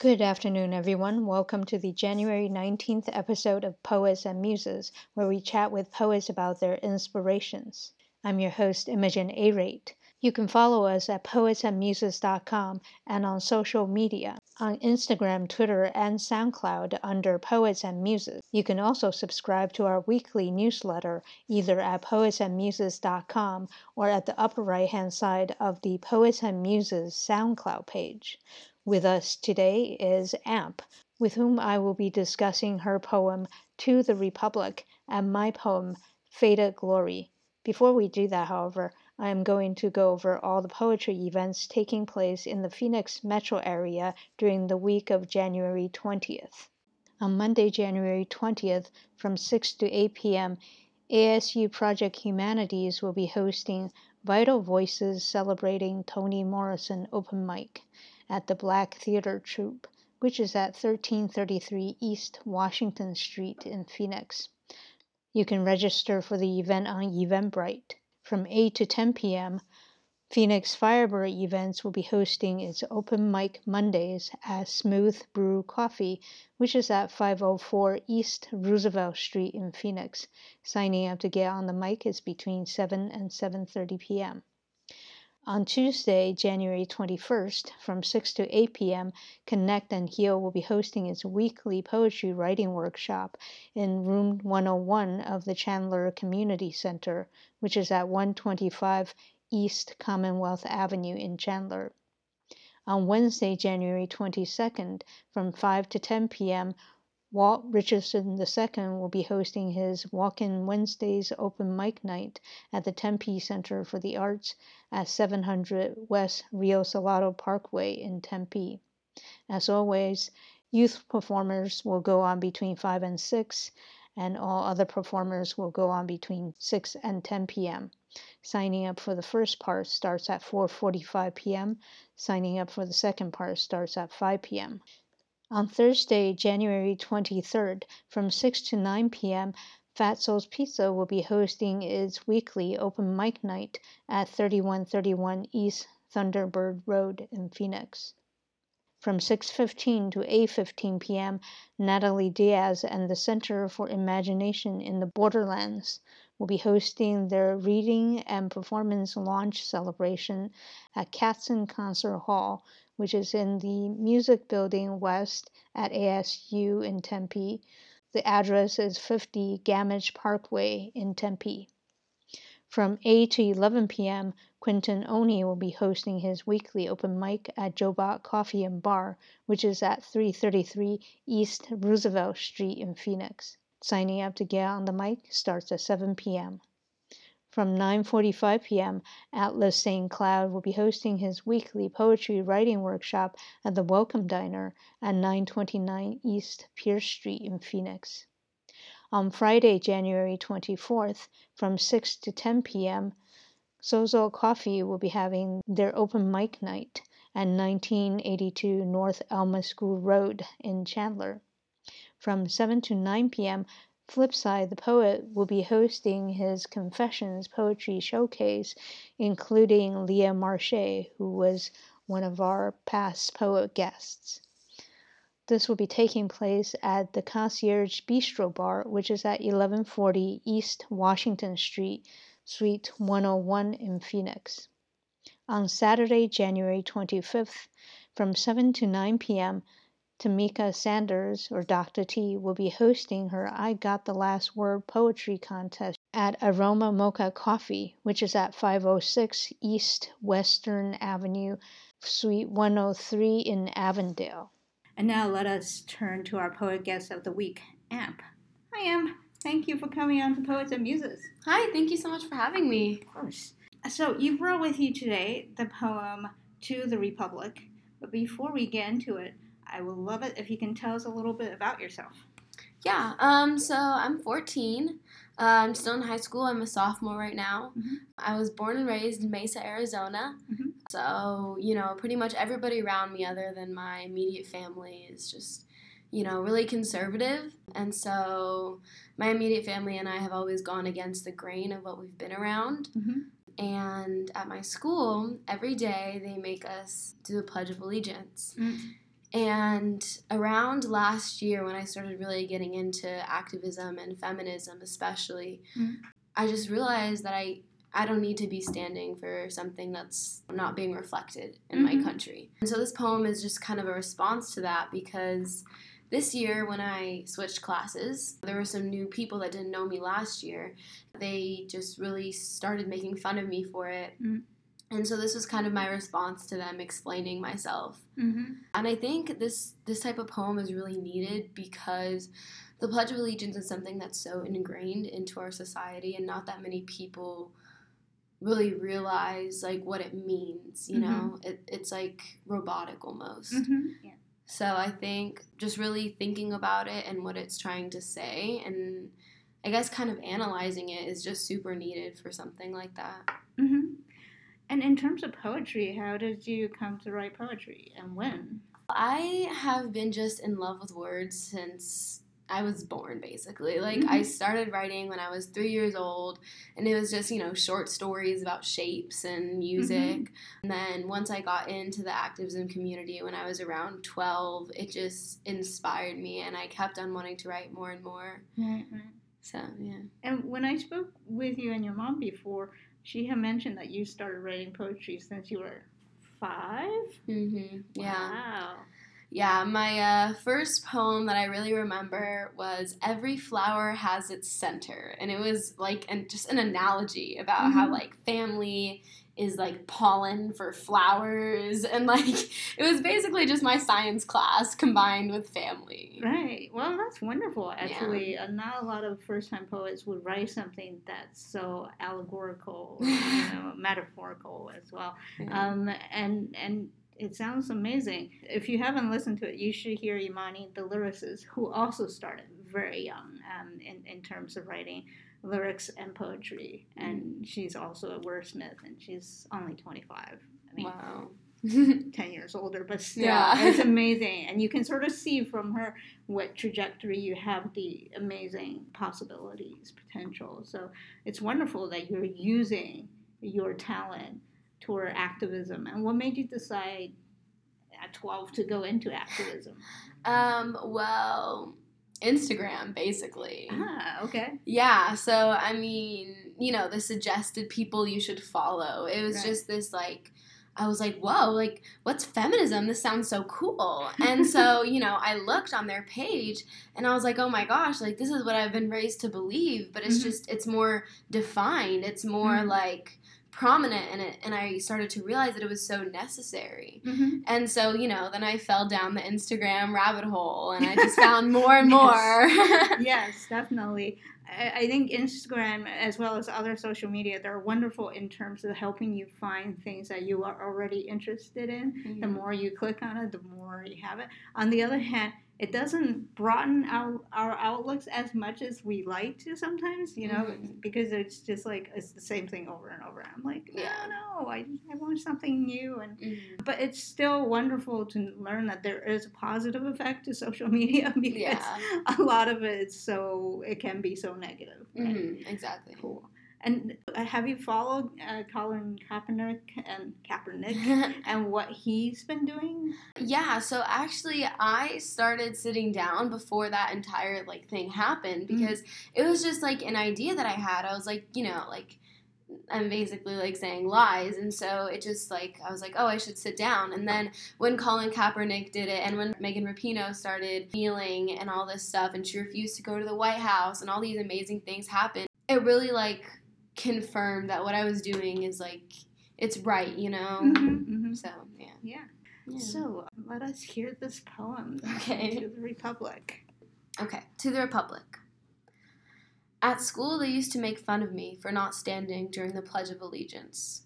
Good afternoon, everyone. Welcome to the January 19th episode of Poets and Muses, where we chat with poets about their inspirations. I'm your host, Imogen Arate. You can follow us at poetsandmuses.com and on social media on Instagram, Twitter, and SoundCloud under Poets and Muses. You can also subscribe to our weekly newsletter either at poetsandmuses.com or at the upper right hand side of the Poets and Muses SoundCloud page. With us today is Amp, with whom I will be discussing her poem To the Republic and my poem Faded Glory. Before we do that, however, I am going to go over all the poetry events taking place in the Phoenix metro area during the week of January 20th. On Monday, January 20th, from 6 to 8 p.m., ASU Project Humanities will be hosting Vital Voices celebrating Toni Morrison open mic at the Black Theater Troupe, which is at 1333 East Washington Street in Phoenix. You can register for the event on Eventbrite from 8 to 10 p.m., Phoenix Firebird Events will be hosting its open mic Mondays at Smooth Brew Coffee, which is at 504 East Roosevelt Street in Phoenix. Signing up to get on the mic is between 7 and 7:30 p.m. On Tuesday, January 21st, from 6 to 8 p.m., Connect and Heal will be hosting its weekly poetry writing workshop in room 101 of the Chandler Community Center, which is at 125 East Commonwealth Avenue in Chandler. On Wednesday, January 22nd, from 5 to 10 p.m., Walt Richardson II will be hosting his Walk In Wednesdays open mic night at the Tempe Center for the Arts at 700 West Rio Salado Parkway in Tempe. As always, youth performers will go on between 5 and 6, and all other performers will go on between 6 and 10 p.m. Signing up for the first part starts at 4:45 p.m. Signing up for the second part starts at 5 p.m. On Thursday, January 23rd, from 6 to 9 p.m., Fatso's Pizza will be hosting its weekly open mic night at 3131 East Thunderbird Road in Phoenix. From 6:15 to 8:15 p.m., Natalie Diaz and the Center for Imagination in the Borderlands will be hosting their reading and performance launch celebration at Katzin Concert Hall which is in the Music Building West at ASU in Tempe. The address is 50 Gammage Parkway in Tempe. From 8 to 11 p.m., Quentin Oni will be hosting his weekly open mic at Jobot Coffee and Bar, which is at 333 East Roosevelt Street in Phoenix. Signing up to get on the mic starts at 7 p.m. From 9:45 p.m., Atlas St. Cloud will be hosting his weekly poetry writing workshop at the Welcome Diner at 929 East Pierce Street in Phoenix. On Friday, January 24th, from 6 to 10 p.m., Sozo Coffee will be having their open mic night at 1982 North Alma School Road in Chandler. From 7 to 9 p.m., Flipside the poet will be hosting his Confessions poetry showcase, including Leah Marche, who was one of our past poet guests. This will be taking place at the Concierge Bistro Bar, which is at 1140 East Washington Street, Suite 101 in Phoenix. On Saturday, January 25th, from 7 to 9 p.m., Tamika Sanders, or Dr. T, will be hosting her I Got the Last Word poetry contest at Aroma Mocha Coffee, which is at 506 East Western Avenue, Suite 103 in Avondale. And now let us turn to our poet guest of the week, Amp. Hi, Amp. Thank you for coming on to Poets and Muses. Hi, thank you so much for having me. Of course. So, you brought with you today the poem To the Republic. But before we get into it, I would love it if you can tell us a little bit about yourself. Yeah, um, so I'm 14. Uh, I'm still in high school. I'm a sophomore right now. Mm-hmm. I was born and raised in Mesa, Arizona. Mm-hmm. So, you know, pretty much everybody around me, other than my immediate family, is just, you know, really conservative. And so my immediate family and I have always gone against the grain of what we've been around. Mm-hmm. And at my school, every day they make us do the Pledge of Allegiance. Mm. And around last year, when I started really getting into activism and feminism, especially, mm. I just realized that I I don't need to be standing for something that's not being reflected in mm-hmm. my country. And so this poem is just kind of a response to that because this year, when I switched classes, there were some new people that didn't know me last year. They just really started making fun of me for it. Mm-hmm. And so this was kind of my response to them explaining myself. Mm-hmm. And I think this this type of poem is really needed because the Pledge of Allegiance is something that's so ingrained into our society, and not that many people really realize like what it means. You mm-hmm. know, it, it's like robotic almost. Mm-hmm. Yeah. So I think just really thinking about it and what it's trying to say, and I guess kind of analyzing it is just super needed for something like that. And in terms of poetry, how did you come to write poetry and when? I have been just in love with words since I was born basically. Like mm-hmm. I started writing when I was three years old, and it was just you know short stories about shapes and music. Mm-hmm. And then once I got into the activism community when I was around twelve, it just inspired me, and I kept on wanting to write more and more. Right, right. So yeah. And when I spoke with you and your mom before, she had mentioned that you started writing poetry since you were 5 Mm-hmm. Yeah. Wow. Yeah, my uh, first poem that I really remember was "Every flower has its center," and it was like and just an analogy about mm-hmm. how like family is like pollen for flowers, and like it was basically just my science class combined with family. Right. Well, that's wonderful. Actually, yeah. uh, not a lot of first-time poets would write something that's so allegorical, you know, metaphorical as well. Yeah. Um, and and it sounds amazing. If you haven't listened to it, you should hear Imani, the lyricist, who also started very young um, in, in terms of writing lyrics and poetry. And mm. she's also a wordsmith, and she's only 25. I mean, wow. 10 years older, but still, yeah. it's amazing. And you can sort of see from her what trajectory you have the amazing possibilities, potential. So it's wonderful that you're using your talent toward activism, and what made you decide at 12 to go into activism? Um, well, Instagram, basically. Ah, okay. Yeah, so I mean, you know, the suggested people you should follow. It was right. just this like, I was like, whoa, like, what's feminism? This sounds so cool. And so, you know, I looked on their page and I was like, oh my gosh, like, this is what I've been raised to believe, but it's mm-hmm. just, it's more defined. It's more mm-hmm. like, prominent in it and I started to realize that it was so necessary. Mm-hmm. And so, you know, then I fell down the Instagram rabbit hole and I just found more and more. yes, definitely. I think Instagram, as well as other social media, they're wonderful in terms of helping you find things that you are already interested in. Mm-hmm. The more you click on it, the more you have it. On the other hand, it doesn't broaden our, our outlooks as much as we like to sometimes, you know, mm-hmm. because it's just like it's the same thing over and over. I'm like, no, yeah. no, I, I want something new, and mm-hmm. but it's still wonderful to learn that there is a positive effect to social media because yeah. a lot of it is so it can be so negative. Right? Mm-hmm. Exactly. Cool. And uh, have you followed uh, Colin Kaepernick and Kaepernick and what he's been doing? Yeah, so actually, I started sitting down before that entire like thing happened mm. because mm it was just like an idea that I had. I was like, you know, like I'm basically like saying lies. And so it just like, I was like, oh, I should sit down. And then when Colin Kaepernick did it and when Megan Rapinoe started kneeling and all this stuff and she refused to go to the White House and all these amazing things happened, it really like confirmed that what I was doing is like it's right, you know. Mm-hmm, mm-hmm. So yeah. yeah. yeah. So let us hear this poem. Okay. To the Republic. Okay. To the Republic. At school, they used to make fun of me for not standing during the Pledge of Allegiance.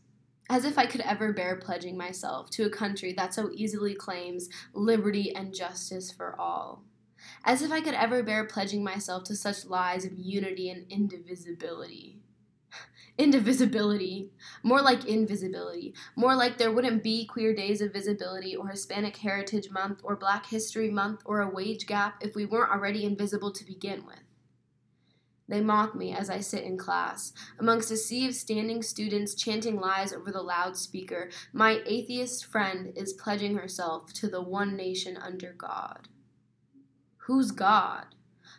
As if I could ever bear pledging myself to a country that so easily claims liberty and justice for all. As if I could ever bear pledging myself to such lies of unity and indivisibility indivisibility, more like invisibility, more like there wouldn't be queer days of visibility or Hispanic Heritage Month or Black History Month or a wage gap if we weren't already invisible to begin with. They mock me as I sit in class. Amongst a sea of standing students chanting lies over the loudspeaker, my atheist friend is pledging herself to the one nation under God. Who's God?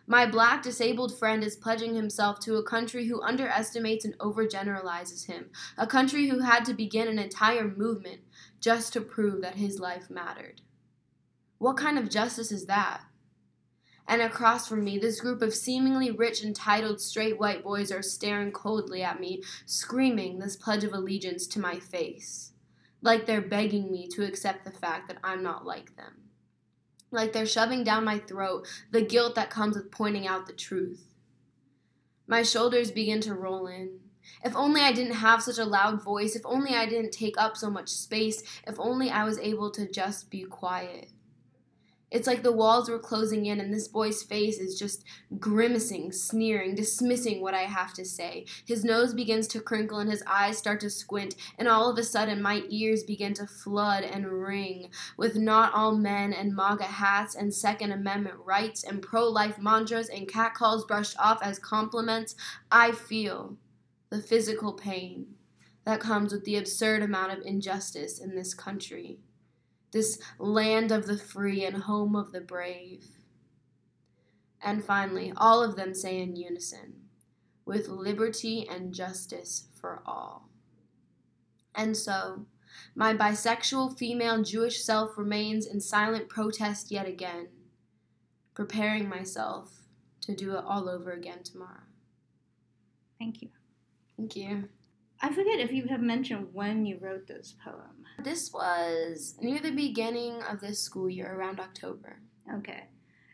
My black disabled friend is pledging himself to a country who underestimates and overgeneralizes him, a country who had to begin an entire movement just to prove that his life mattered. What kind of justice is that? And across from me, this group of seemingly rich, entitled, straight white boys are staring coldly at me, screaming this pledge of allegiance to my face, like they're begging me to accept the fact that I'm not like them like they're shoving down my throat the guilt that comes with pointing out the truth. My shoulders begin to roll in. If only I didn't have such a loud voice, if only I didn't take up so much space, if only I was able to just be quiet. It's like the walls were closing in, and this boy's face is just grimacing, sneering, dismissing what I have to say. His nose begins to crinkle, and his eyes start to squint, and all of a sudden, my ears begin to flood and ring with not all men and MAGA hats and Second Amendment rights and pro life mantras and catcalls brushed off as compliments. I feel the physical pain that comes with the absurd amount of injustice in this country this land of the free and home of the brave. And finally, all of them say in unison, with liberty and justice for all. And so, my bisexual female Jewish self remains in silent protest yet again, preparing myself to do it all over again tomorrow. Thank you. Thank you. I forget if you have mentioned when you wrote this poem. This was near the beginning of this school year, around October. Okay.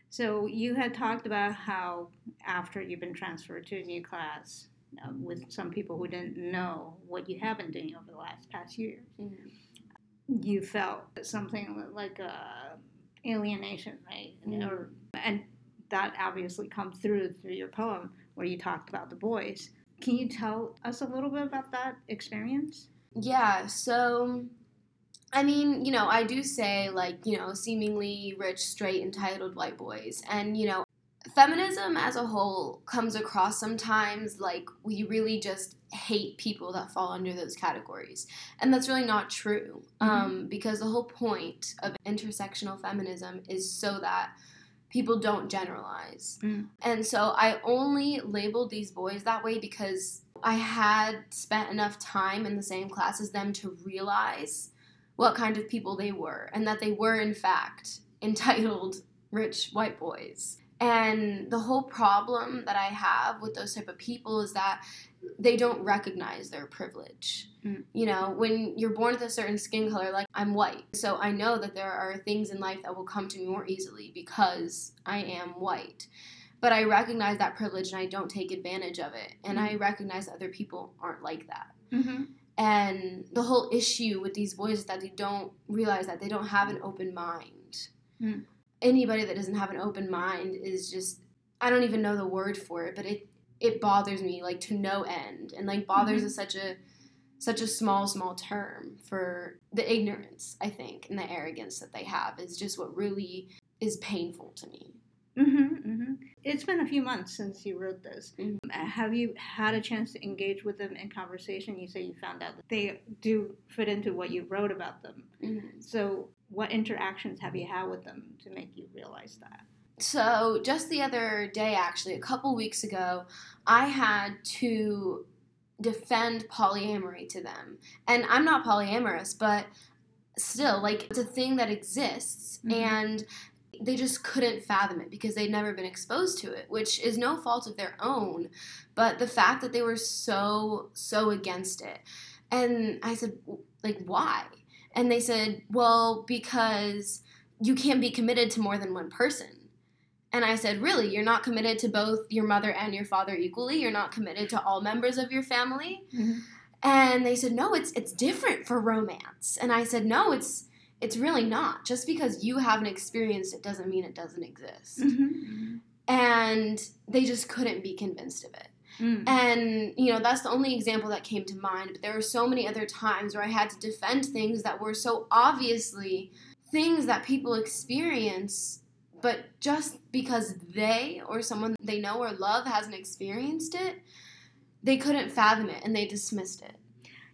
So you had talked about how after you've been transferred to a new class, uh, with some people who didn't know what you have been doing over the last past year, mm-hmm. you felt something like a alienation, right? Mm-hmm. Or, and that obviously comes through through your poem where you talked about the boys. Can you tell us a little bit about that experience? Yeah, so I mean, you know, I do say like, you know, seemingly rich, straight, entitled white boys. And, you know, feminism as a whole comes across sometimes like we really just hate people that fall under those categories. And that's really not true. Mm-hmm. Um, because the whole point of intersectional feminism is so that people don't generalize. Mm. And so I only labeled these boys that way because I had spent enough time in the same class as them to realize what kind of people they were and that they were, in fact, entitled rich white boys. And the whole problem that I have with those type of people is that they don't recognize their privilege. Mm. You know, when you're born with a certain skin color, like I'm white, so I know that there are things in life that will come to me more easily because I am white. But I recognize that privilege and I don't take advantage of it. And mm. I recognize that other people aren't like that. Mm-hmm. And the whole issue with these boys is that they don't realize that they don't have an open mind. Mm. Anybody that doesn't have an open mind is just I don't even know the word for it, but it it bothers me like to no end. And like bothers mm-hmm. is such a such a small, small term for the ignorance, I think, and the arrogance that they have is just what really is painful to me. Mm-hmm, mm-hmm. It's been a few months since you wrote this. Mm-hmm. Uh, have you had a chance to engage with them in conversation? You say you found out that they do fit into what you wrote about them. Mm-hmm. So, what interactions have you had with them to make you realize that? So, just the other day, actually, a couple weeks ago, I had to defend polyamory to them. And I'm not polyamorous, but still, like, it's a thing that exists. Mm-hmm. And they just couldn't fathom it because they'd never been exposed to it, which is no fault of their own. But the fact that they were so, so against it. And I said, like, why? And they said, well, because you can't be committed to more than one person. And I said, Really? You're not committed to both your mother and your father equally? You're not committed to all members of your family? Mm-hmm. And they said, No, it's it's different for romance. And I said, No, it's it's really not. Just because you haven't experienced it doesn't mean it doesn't exist. Mm-hmm. And they just couldn't be convinced of it. Mm. And, you know, that's the only example that came to mind. But there were so many other times where I had to defend things that were so obviously things that people experience but just because they or someone they know or love hasn't experienced it, they couldn't fathom it and they dismissed it.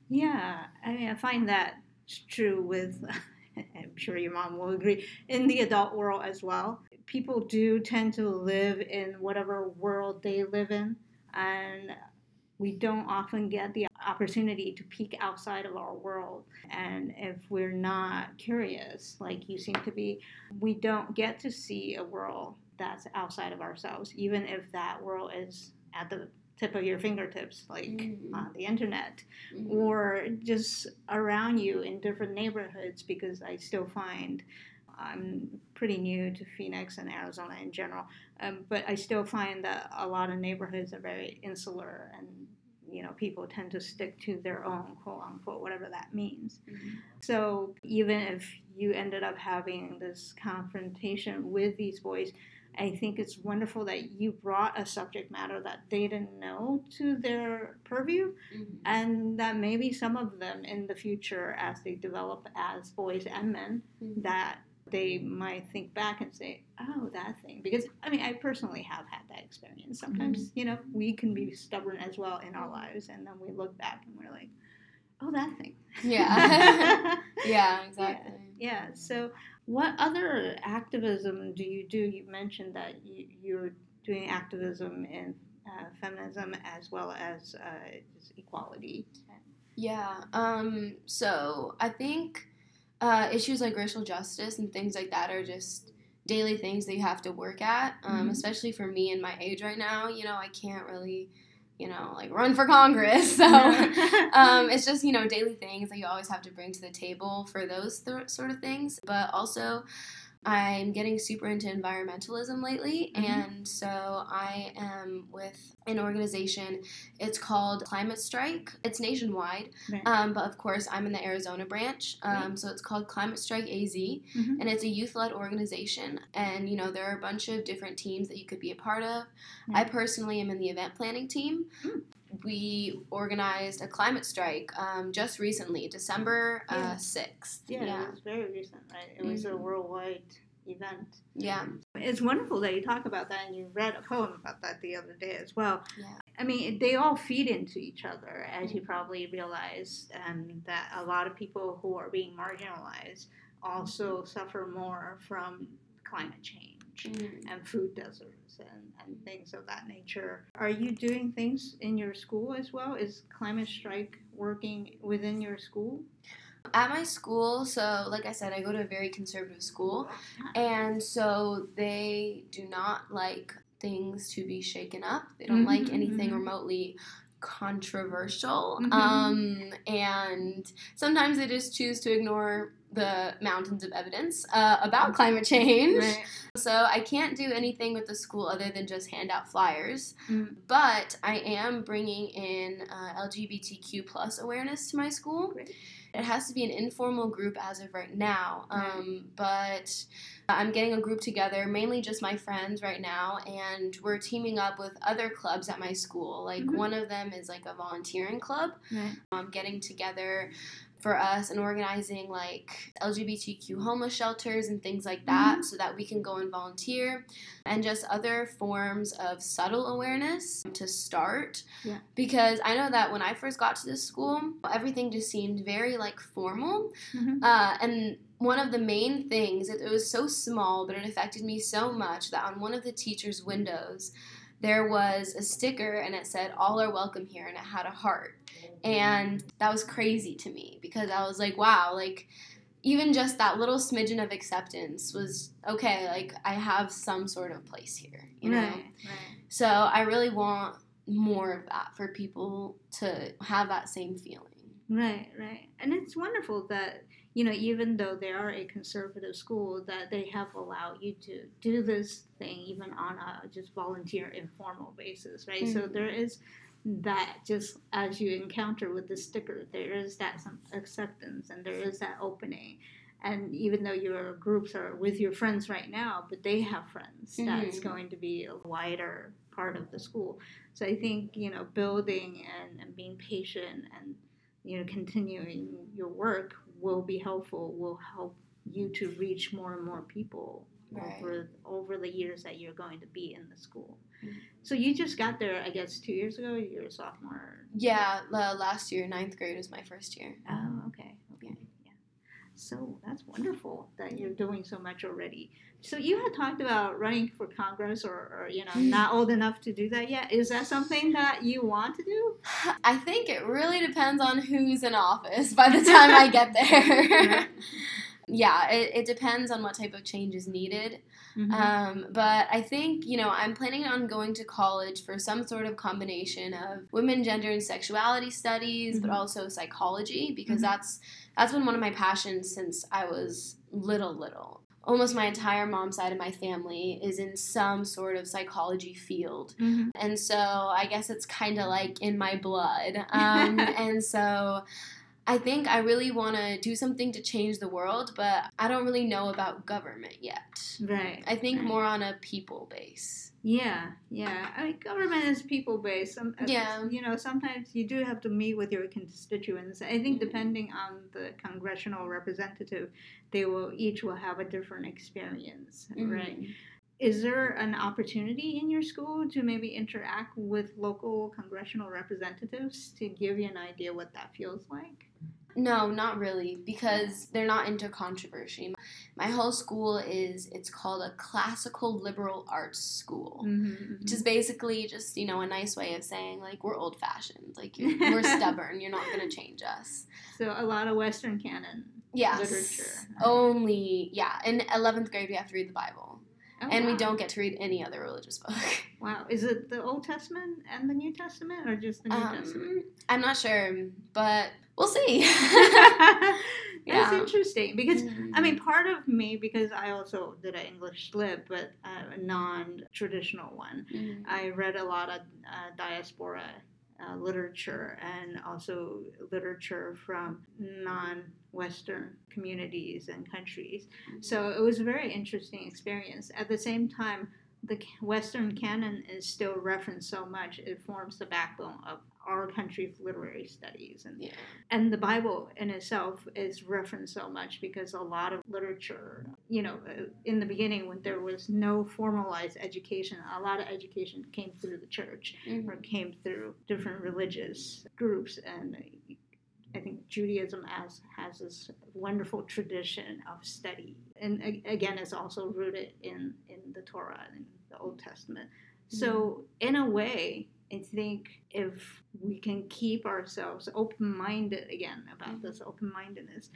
Yeah, I mean, I find that true with, I'm sure your mom will agree, in the adult world as well. People do tend to live in whatever world they live in, and we don't often get the opportunity to peek outside of our world. And if we're not curious, like you seem to be, we don't get to see a world that's outside of ourselves, even if that world is at the tip of your fingertips, like mm-hmm. on the internet, mm-hmm. or just around you in different neighborhoods, because I still find I'm pretty new to Phoenix and Arizona in general, um, but I still find that a lot of neighborhoods are very insular and you know people tend to stick to their own quote unquote whatever that means mm-hmm. so even if you ended up having this confrontation with these boys i think it's wonderful that you brought a subject matter that they didn't know to their purview mm-hmm. and that maybe some of them in the future as they develop as boys and men mm-hmm. that they might think back and say, "Oh, that thing." Because I mean, I personally have had that experience. Sometimes, mm-hmm. you know, we can be stubborn as well in our lives, and then we look back and we're like, "Oh, that thing." Yeah. yeah, exactly. Yeah. yeah. So, what other activism do you do? You mentioned that you, you're doing activism in uh, feminism as well as uh, equality. Yeah. Um, so I think uh, issues like racial justice and things like that are just daily things that you have to work at, um, mm-hmm. especially for me in my age right now. You know, I can't really, you know, like run for Congress. So um, it's just, you know, daily things that you always have to bring to the table for those th- sort of things. But also, I'm getting super into environmentalism lately, mm-hmm. and so I am with an organization. It's called Climate Strike. It's nationwide, right. um, but of course, I'm in the Arizona branch. Um, right. So it's called Climate Strike AZ, mm-hmm. and it's a youth-led organization. And you know, there are a bunch of different teams that you could be a part of. I personally am in the event planning team. Mm we organized a climate strike um, just recently, December uh, 6th. Yeah, yeah, it was very recent, right? It mm-hmm. was a mm-hmm. worldwide event. Yeah. It's wonderful that you talk about that and you read a poem about that the other day as well. Yeah. I mean, they all feed into each other, as you mm-hmm. probably realize, and that a lot of people who are being marginalized also suffer more from climate change mm. and food deserts and, and things of that nature. Are you doing things in your school as well? Is Climate Strike working within your school? At my school, so like I said, I go to a very conservative school, and so they do not like things to be shaken up. They don't mm-hmm, like anything mm-hmm. remotely controversial. Mm-hmm. Um, and sometimes they just choose to ignore the mountains of evidence uh, about climate change. Right. So I can't do anything with the school other than just hand out flyers. Mm. But I am bringing in uh, LGBTQ plus awareness to my school. Great. It has to be an informal group as of right now. Um, but I'm getting a group together, mainly just my friends right now, and we're teaming up with other clubs at my school. Like mm-hmm. one of them is like a volunteering club. Right. Um, getting together for us and organizing like LGBTQ homeless shelters and things like that mm-hmm. so that we can go and volunteer and just other forms of subtle awareness to start. Yeah. Because I know that when I first got to this school, everything just seemed very like formal. Mm-hmm. Uh, and one of the main things, it, it was so small, but it affected me so much that on one of the teacher's windows, there was a sticker and it said, All are welcome here, and it had a heart. And that was crazy to me because I was like, wow, like even just that little smidgen of acceptance was okay, like I have some sort of place here, you know? Right, right. So I really want more of that for people to have that same feeling. Right, right. And it's wonderful that, you know, even though they are a conservative school, that they have allowed you to do this thing even on a just volunteer informal basis, right? Mm-hmm. So there is that just as you encounter with the sticker, there is that some acceptance and there is that opening. And even though your groups are with your friends right now, but they have friends, mm-hmm. that's going to be a wider part of the school. So I think, you know, building and, and being patient and, you know, continuing your work will be helpful, will help you to reach more and more people right. over over the years that you're going to be in the school. Mm-hmm. So you just got there, I guess, two years ago. You're a sophomore. Yeah, last year, ninth grade was my first year. Oh, okay. So that's wonderful that you're doing so much already. So you had talked about running for Congress, or, or, you know, not old enough to do that yet. Is that something that you want to do? I think it really depends on who's in office by the time I get there. yeah, it, it depends on what type of change is needed. Mm-hmm. Um, but I think, you know, I'm planning on going to college for some sort of combination of women, gender, and sexuality studies, mm-hmm. but also psychology, because mm-hmm. that's that's been one of my passions since I was little, little almost my entire mom side of my family is in some sort of psychology field. Mm-hmm. And so I guess it's kind of like in my blood. Um, and so I think I really want to do something to change the world, but I don't really know about government yet. Right. I think right. more on a people base. Yeah, yeah. I mean, government is people based. Uh, yeah. You know, sometimes you do have to meet with your constituents. I think mm-hmm. depending on the congressional representative, they will each will have a different experience, mm-hmm. right? Is there an opportunity in your school to maybe interact with local congressional representatives to give you an idea what that feels like? No, not really, because they're not into controversy. My whole school is it's called a classical liberal arts school, mm-hmm, mm-hmm. which is basically just you know a nice way of saying like we're old fashioned, like we're stubborn. You're not gonna change us. So a lot of Western canon yes. literature. Only yeah. In eleventh grade, we have to read the Bible. Oh, and wow. we don't get to read any other religious book. Wow. Is it the Old Testament and the New Testament or just the New um, Testament? I'm not sure, but we'll see. That's yeah. interesting because mm-hmm. I mean, part of me because I also did an English lit, but uh, a non-traditional one. Mm-hmm. I read a lot of uh, diaspora uh, literature and also literature from non-Western communities and countries. Mm-hmm. So it was a very interesting experience. At the same time, the Western canon is still referenced so much; it forms the backbone of our country's literary studies and yeah. and the bible in itself is referenced so much because a lot of literature you know uh, in the beginning when there was no formalized education a lot of education came through the church mm-hmm. or came through different religious groups and I think Judaism has has this wonderful tradition of study, and again, it's also rooted in in the Torah and the Old Testament. So, mm-hmm. in a way, I think if we can keep ourselves open minded again about this open mindedness,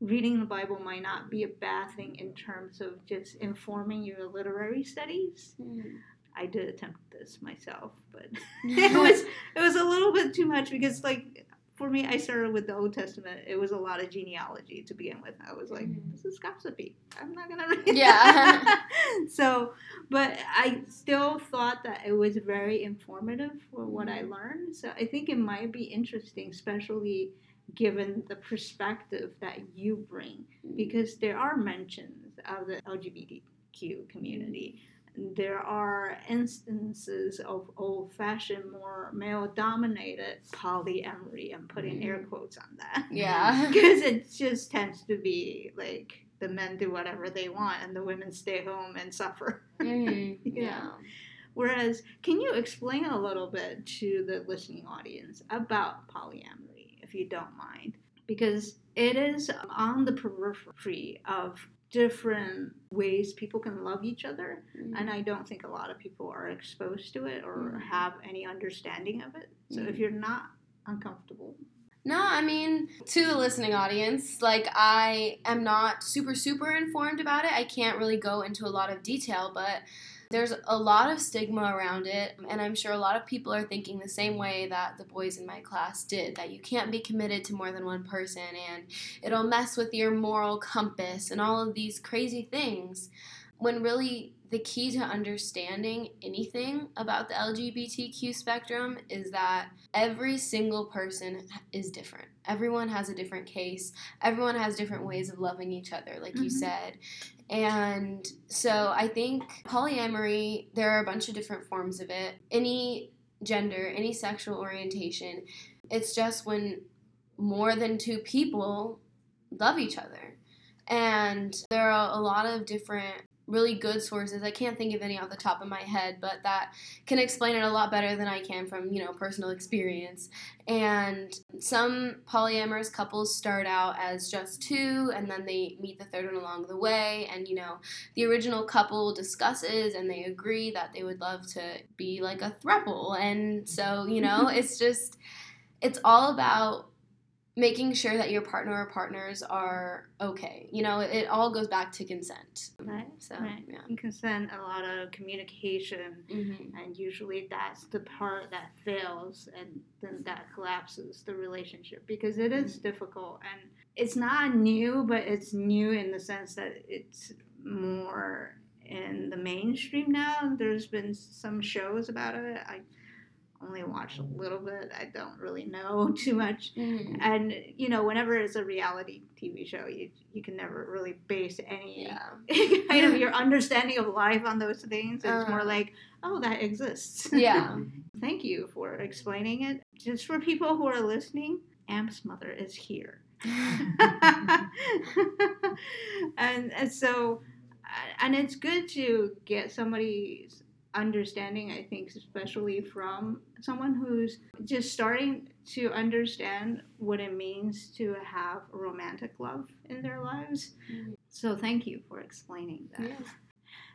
reading the Bible might not be a bad thing in terms of just informing your literary studies. Mm. I did attempt this myself, but it was it was a little bit too much because like for me, I started with the Old Testament. It was a lot of genealogy to begin with. I was like, mm-hmm. this is gossipy. I'm not gonna read. Yeah. so, but I still thought that it was very informative for what I mm-hmm. learned. So I think it might be interesting, especially given the perspective that you bring, mm-hmm. because there are mentions of the LGBTQ community there are instances of old fashioned, more male dominated polyamory. I'm putting mm. air quotes on that. Yeah. Because it just tends to be like the men do whatever they want and the women stay home and suffer. Mm, yeah. Whereas, can you explain a little bit to the listening audience about polyamory, if you don't mind? Because it is on the periphery of different ways people can love each other mm-hmm. and i don't think a lot of people are exposed to it or mm-hmm. have any understanding of it so mm-hmm. if you're not uncomfortable no, I mean, to the listening audience, like, I am not super, super informed about it. I can't really go into a lot of detail, but there's a lot of stigma around it, and I'm sure a lot of people are thinking the same way that the boys in my class did that you can't be committed to more than one person, and it'll mess with your moral compass, and all of these crazy things. When really the key to understanding anything about the LGBTQ spectrum is that every single person is different. Everyone has a different case. Everyone has different ways of loving each other, like mm-hmm. you said. And so I think polyamory, there are a bunch of different forms of it. Any gender, any sexual orientation, it's just when more than two people love each other. And there are a lot of different really good sources. I can't think of any off the top of my head, but that can explain it a lot better than I can from, you know, personal experience. And some polyamorous couples start out as just two and then they meet the third one along the way and you know, the original couple discusses and they agree that they would love to be like a throuple. And so, you know, it's just it's all about making sure that your partner or partners are okay. You know, it, all goes back to consent. Right. So, right. yeah. And consent, a lot of communication, mm-hmm. and usually that's the part that fails, and then that collapses the relationship because it is mm-hmm. difficult and it's not new, but it's new in the sense that it's more in the mainstream now. There's been some shows about it. I only watched a little bit. I don't really know too much. Mm. And you know, whenever it's a reality TV show, you you can never really base any yeah. kind of your understanding of life on those things. It's uh, more like, oh, that exists. Yeah. Thank you for explaining it. Just for people who are listening, Amp's mother is here. and, and so and it's good to get somebody's understanding, I think, especially from someone who's just starting to understand what it means to have romantic love in their lives. Mm-hmm. So, thank you for explaining that.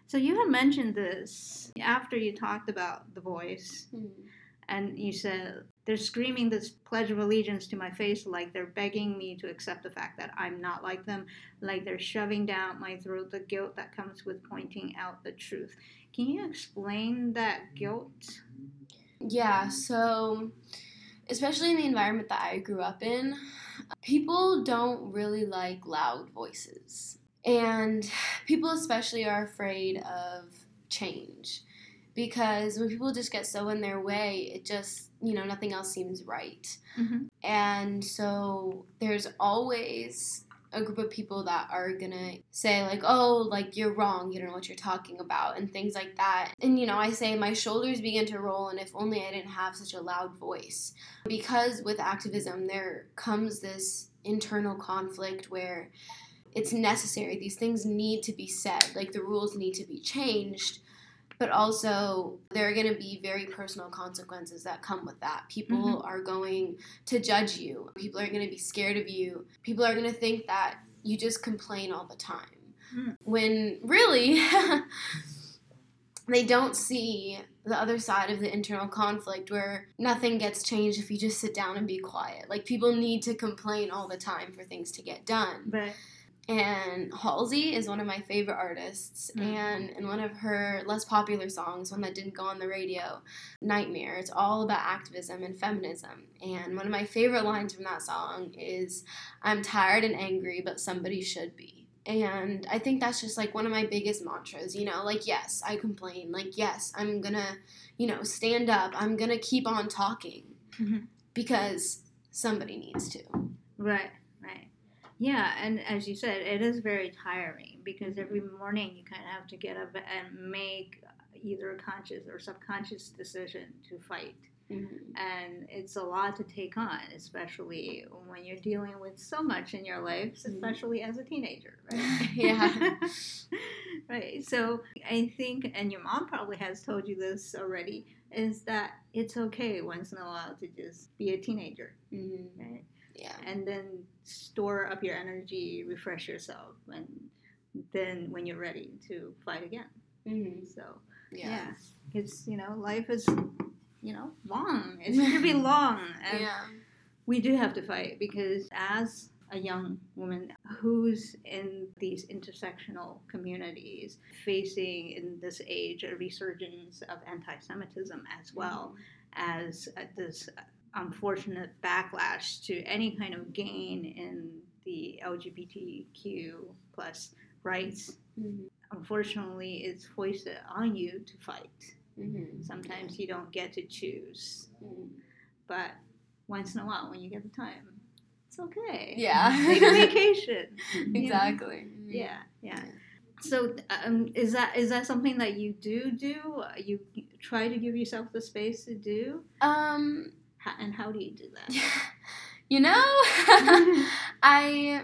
So, you had mentioned this after you talked about the voice, mm-hmm. and you said they're screaming this pledge of allegiance to my face like they're begging me to accept the fact that I'm not like them, like they're shoving down my throat the guilt that comes with pointing out the truth. Can you explain that guilt? Yeah, so especially in the environment that I grew up in, people don't really like loud voices. And people, especially, are afraid of change because when people just get so in their way, it just, you know, nothing else seems right. Mm-hmm. And so there's always a group of people that are gonna say like oh like you're wrong you don't know what you're talking about and things like that. And you know i say my shoulders begin to roll and if only i didn't have such a loud voice. Because with activism there comes this internal conflict where it's necessary. These things need to be said. Like the rules need to be changed but also there are going to be very personal consequences that come with that. People mm-hmm. are going to judge you, people are going to be scared of you, people are going to think that you just complain all the time. Mm. When really, they don't see the other side of the internal conflict where nothing gets changed if you just sit down and be quiet. Like people need to complain all the time for things to get done. But and Halsey is one of my favorite artists. Mm-hmm. And in one of her less popular songs, one that didn't go on the radio, Nightmare, it's all about activism and feminism. And one of my favorite lines from that song is I'm tired and angry, but somebody should be. And I think that's just like one of my biggest mantras, you know, like, yes, I complain. Like, yes, I'm gonna, you know, stand up. I'm gonna keep on talking mm-hmm. because somebody needs to. Right. Yeah, and as you said, it is very tiring because every morning you kind of have to get up and make either a conscious or subconscious decision to fight. Mm-hmm. And it's a lot to take on, especially when you're dealing with so much in your life, mm-hmm. especially mm-hmm. as a teenager, right? yeah. right. So I think, and your mom probably has told you this already, is that it's okay once in a while to just be a teenager, mm-hmm. right? Yeah. And then store up your energy, refresh yourself, and then when you're ready to fight again. Mm-hmm. So yeah, it's you know life is you know long. It's going to be long. And yeah. We do have to fight because as a young woman who's in these intersectional communities facing in this age a resurgence of anti-Semitism as well mm-hmm. as uh, this unfortunate backlash to any kind of gain in the LGBTQ plus rights. Mm-hmm. Unfortunately, it's foisted on you to fight. Mm-hmm. Sometimes you don't get to choose, mm-hmm. but once in a while, when you get the time, it's okay. Yeah, take a vacation. exactly. Yeah, yeah. So, um, is that is that something that you do do? You try to give yourself the space to do? Um, and how do you do that? you know, I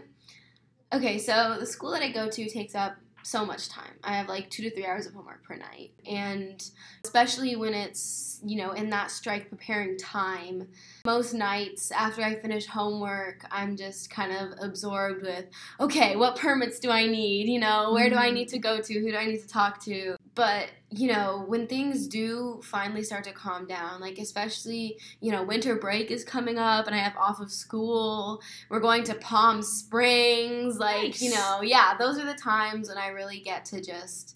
okay. So the school that I go to takes up so much time. I have like two to three hours of homework per night. And especially when it's, you know, in that strike preparing time, most nights after I finish homework, I'm just kind of absorbed with, okay, what permits do I need? You know, where do I mm-hmm. need to go to? Who do I need to talk to? But, you know, when things do finally start to calm down, like especially, you know, winter break is coming up and I have off of school, we're going to Palm Springs, like, nice. you know, yeah, those are the times when I really get to just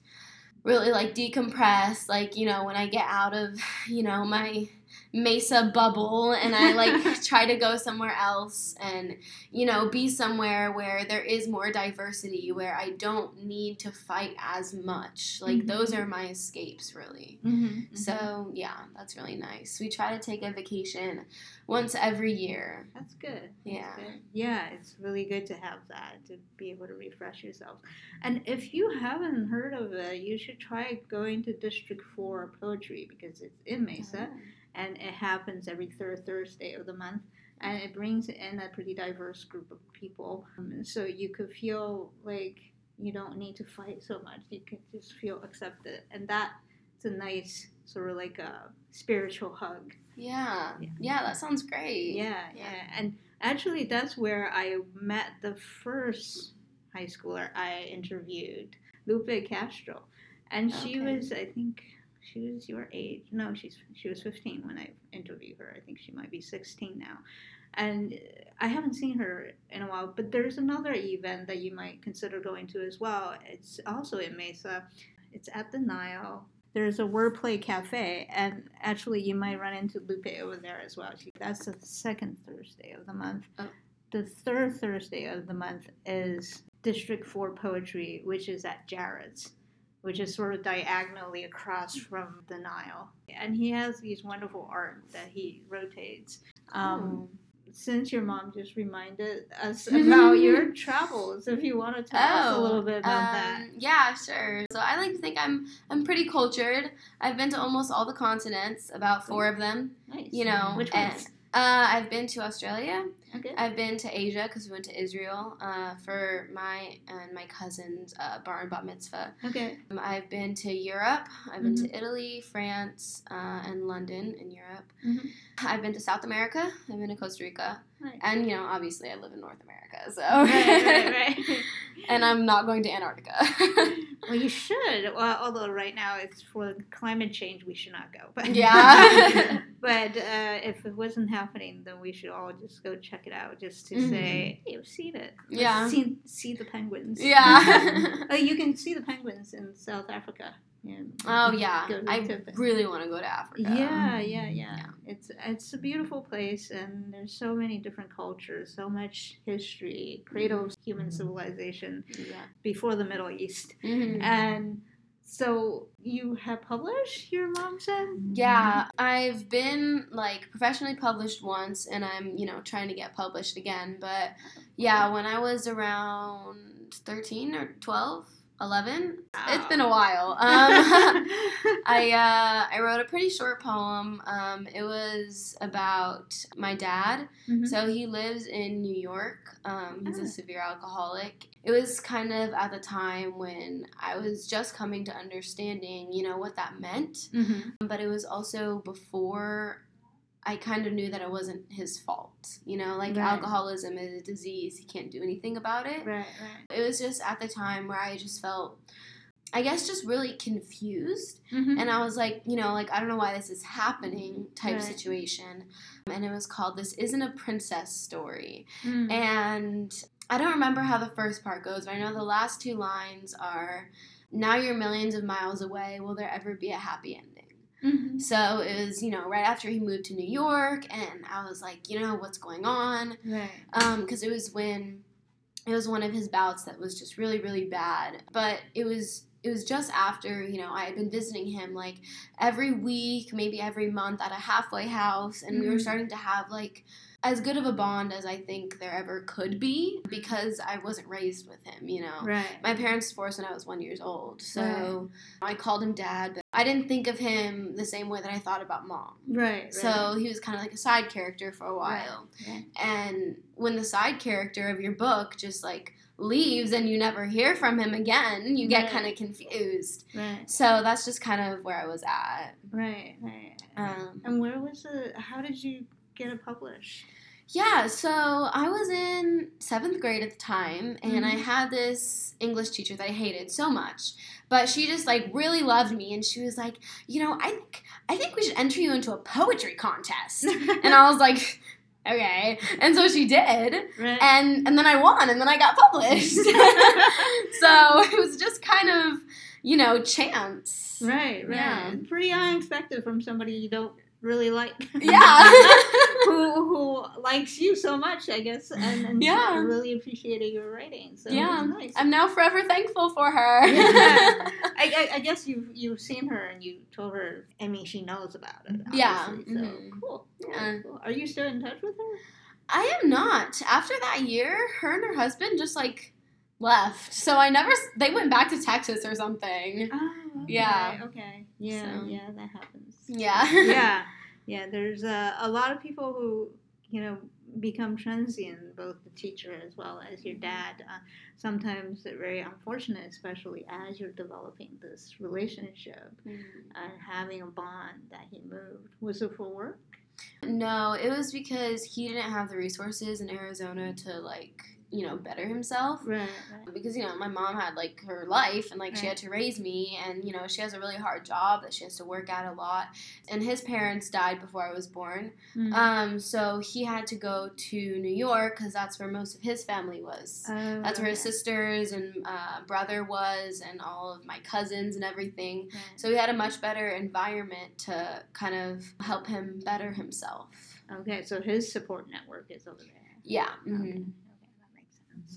really like decompress, like, you know, when I get out of, you know, my Mesa bubble and I like try to go somewhere else and you know be somewhere where there is more diversity where I don't need to fight as much. Like mm-hmm. those are my escapes really. Mm-hmm. mm-hmm. so yeah that's really nice. We try to take a vacation once every year. That's good. Yeah. good. yeah it's really good to have that to be able to refresh yourself. And if you haven't heard of it you should try going to District 4 Poetry because it's in Mesa. Oh and it happens every third Thursday of the month. And it brings in a pretty diverse group of people. Um, so you could feel like you don't need to fight so much. You can just feel accepted. And that's a nice sort of like a spiritual hug. Yeah. Yeah, yeah that sounds great. Yeah, yeah, yeah. And actually, that's where I met the first high schooler I interviewed, Lupe Castro. And she okay. was, I think, she was your age. No, she's she was 15 when I interviewed her. I think she might be 16 now. And I haven't seen her in a while, but there's another event that you might consider going to as well. It's also in Mesa. It's at the Nile. There's a wordplay cafe, and actually, you might run into Lupe over there as well. That's the second Thursday of the month. Oh. The third Thursday of the month is District 4 Poetry, which is at Jarrod's which is sort of diagonally across from the Nile. And he has these wonderful art that he rotates. Um, oh. Since your mom just reminded us about your travels, if you want to tell oh, us a little bit about um, that. Yeah, sure. So I like to think I'm I'm pretty cultured. I've been to almost all the continents, about four of them. Nice. You know, which ones? Uh, I've been to Australia. Okay. I've been to Asia because we went to Israel uh, for my and my cousin's uh, bar and bat mitzvah. Okay. Um, I've been to Europe. I've been mm-hmm. to Italy, France, uh, and London in Europe. Mm-hmm. I've been to South America. I've been to Costa Rica. Nice. And you know, obviously, I live in North America, so. Right, right, right. and I'm not going to Antarctica. well, you should. Well, although right now it's for climate change, we should not go. But yeah. but uh, if it wasn't happening, then we should all just go check it out, just to mm-hmm. say, "Hey, we've seen it. yeah. See, see the penguins. Yeah. oh, you can see the penguins in South Africa. Oh yeah, I really want to go to Africa. Yeah, yeah, yeah, yeah, It's it's a beautiful place, and there's so many different cultures, so much history, cradle of human civilization yeah. before the Middle East, mm-hmm. and so you have published, your mom said? Yeah, I've been like professionally published once and I'm, you know, trying to get published again, but yeah, when I was around 13 or 12, 11 it's been a while um, i uh, i wrote a pretty short poem um, it was about my dad mm-hmm. so he lives in new york um, he's oh. a ah. severe alcoholic it was kind of at the time when i was just coming to understanding you know what that meant mm-hmm. but it was also before I kind of knew that it wasn't his fault. You know, like right. alcoholism is a disease. He can't do anything about it. Right, right. It was just at the time where I just felt, I guess, just really confused. Mm-hmm. And I was like, you know, like, I don't know why this is happening type right. situation. And it was called This Isn't a Princess Story. Mm. And I don't remember how the first part goes, but I know the last two lines are, Now you're millions of miles away. Will there ever be a happy ending? Mm-hmm. So it was, you know, right after he moved to New York, and I was like, you know, what's going on? Right. Um, because it was when it was one of his bouts that was just really, really bad. But it was it was just after you know I had been visiting him like every week, maybe every month at a halfway house, and mm-hmm. we were mm-hmm. starting to have like as good of a bond as I think there ever could be because I wasn't raised with him, you know. Right. My parents divorced when I was one years old, so right. I called him dad, but I didn't think of him the same way that I thought about mom. Right. right. So he was kind of like a side character for a while, right. and when the side character of your book just like leaves and you never hear from him again, you get Right. kind of confused. Right. So that's just kind of where I was at. Right. Right. Um, and where was it? How did you get it published? Yeah, so I was in seventh grade at the time, and I Mhm. had this English teacher that I hated so much, but she just like really loved me, and she was like, you know, I think I think we should enter you into a poetry contest, and I was like, okay, and so she did, right. and and then I won, and then I got published, so it was just kind of you know chance, right. Right. Yeah. Pretty unexpected from somebody you don't really like. yeah. who who likes you so much, I guess, and, and Yeah. really appreciated your writing. So Yeah. nice. I'm now forever thankful for her. Yeah. I, I, I guess you've you've seen her and you told her. I mean, she knows about it. Yeah. obviously, So mm-hmm. cool. cool, Yeah. cool. Are you still in touch with her? I am not. After that year, her and her husband just like left. So I never. They went back to Texas or something. Oh, okay, Yeah. Okay. Yeah. So. Yeah. That happens. Yeah. yeah. Yeah. There's uh, a lot of people who you know become transient, both the teacher as well as your dad. Uh, sometimes they're very unfortunate, especially as you're developing this relationship and having a bond that he moved. Was it for work? No, it was because he didn't have the resources in Arizona to like you know better himself. Right. right. Because you know my mom had like her life and like she had to raise me and you know she has a really hard job that she has to work at a lot and his parents died before I was born Mm. um so he had to go to New York because that's where most of his family was Oh, That's where his sisters and uh, brother was, and all of my cousins and everything. Right. So he had a much better environment to kind of help him better himself. Okay, so his support network is over there. Yeah. Mhm. okay,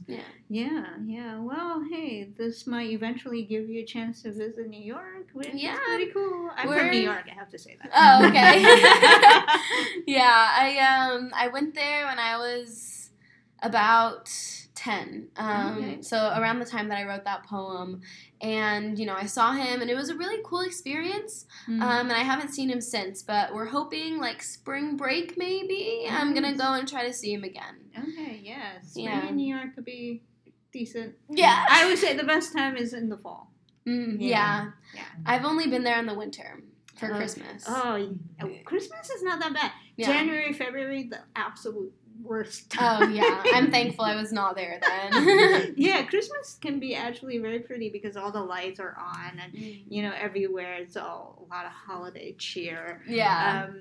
Yeah. Yeah, yeah. Well, hey, this might eventually give you a chance to visit New York, which Yeah. is pretty cool. I'm We're- from New York, I have to say that. Oh, okay. yeah, I um I went there when I was about ten. Um, Okay. so around the time that I wrote that poem, and you know I saw him, and it was a really cool experience. Mhm. Um, and I haven't seen him since, but we're hoping like spring break maybe. I'm gonna go and try to see him again. Okay, yeah. Spring Yeah. in New York could be decent. Yeah. I would say the best time is in the fall. Mm, Yeah. yeah. Yeah. I've only been there in the winter for Oh. Christmas. Oh, oh, Christmas is not that bad. Yeah. January, February, the absolute worst. Oh yeah. I'm thankful I was not there then. yeah, Christmas can be actually very pretty because all the lights are on and Mm. you know everywhere it's all a lot of holiday cheer. yeah. Um,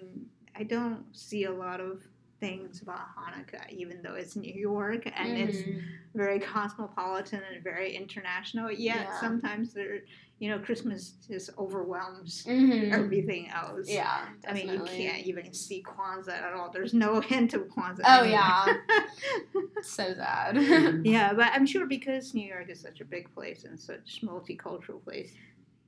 I don't see a lot of things about Hanukkah, even though it's New York and it's Mhm. very cosmopolitan and very international. Yet Yeah. sometimes there, you know, Christmas just overwhelms Mhm. everything else. Yeah. I mean, you can't even see Kwanzaa at all. There's no hint of Kwanzaa. Oh, anywhere. So sad. yeah, but I'm sure because New York is such a big place and such multicultural place,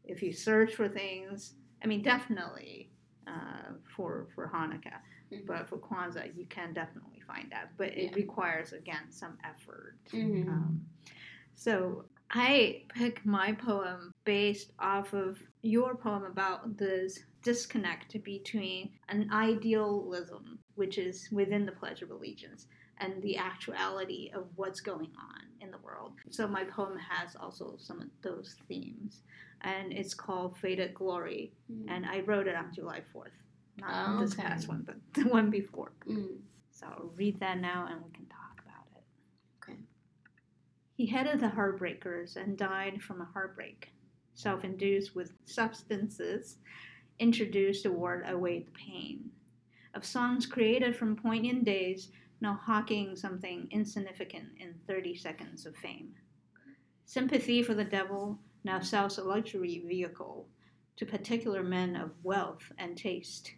if you search for things, I mean, definitely uh, for for Hanukkah, Mhm. but for Kwanzaa, you can definitely find that. But it Yeah. requires again some effort. Mhm. Um, so I pick my poem based off of your poem about this disconnect between an idealism, which is within the Pledge of Allegiance, and the actuality of what's going on in the world. So my poem has also some of those themes, and it's called Faded Glory, Mm. and I wrote it on July 4th. Not this past one, but the one before. Mm. So I'll read that now and we can talk about it. Okay. He headed the Heartbreakers and died from a heartbreak, self induced with substances introduced to ward away the pain. Of songs created from poignant days, now hawking something insignificant in 30 seconds of fame. Sympathy for the devil now sells a luxury vehicle to particular men of wealth and taste.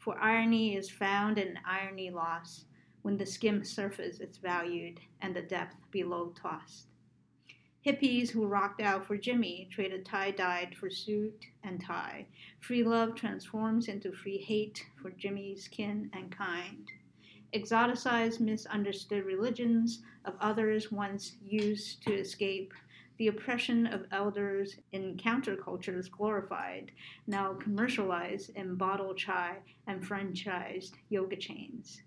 For irony is found in irony lost when the skim surface is valued and the depth below tossed. Hippies who rocked out for Jimi traded tie dyed for suit and tie. Free love transforms into free hate for Jimi's kin and kind. Exoticized, misunderstood religions of others once used to escape the oppression of elders in countercultures glorified, now commercialized in bottle chai and franchised yoga chains.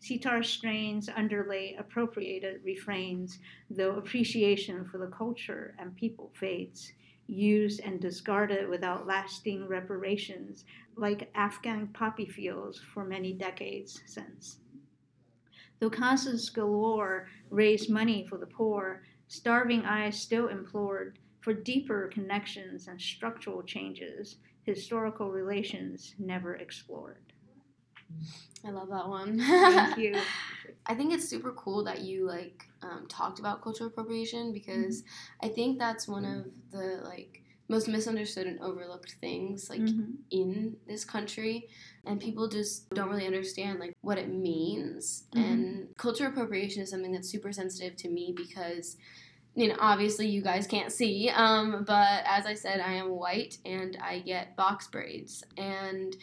Sitar strains underlay appropriated refrains, though appreciation for the culture and people fades, used and discarded without lasting reparations, like Afghan poppy fields for many decades since. Though concerts galore raised money for the poor, starving eyes still implored for deeper connections and structural changes, historical relations never explored. I love that one. Thank you. I think it's super cool that you like um, talked about cultural appropriation because mm-hmm. I think that's one of the like most misunderstood and overlooked things like mm-hmm. in this country and people just don't really understand like what it means mm-hmm. and cultural appropriation is something that's super sensitive to me because you know obviously you guys can't see um, but as i said i am white and i get box braids and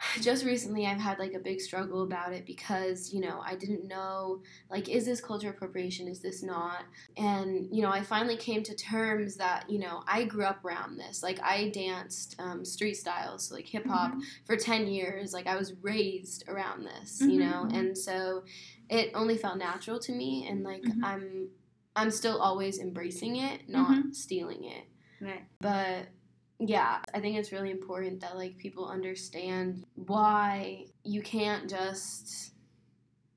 just recently I've had like a big struggle about it because, you know, I didn't know like is this culture appropriation, is this not? And, you know, I finally came to terms that, you know, I grew up around this. Like I danced um, street styles, so like hip hop mm-hmm. for 10 years. Like I was raised around this, mm-hmm. you know? Mm-hmm. And so it only felt natural to me and like mm-hmm. I'm I'm still always embracing it, not mm-hmm. stealing it. Right. But yeah, I think it's really important that like people understand why you can't just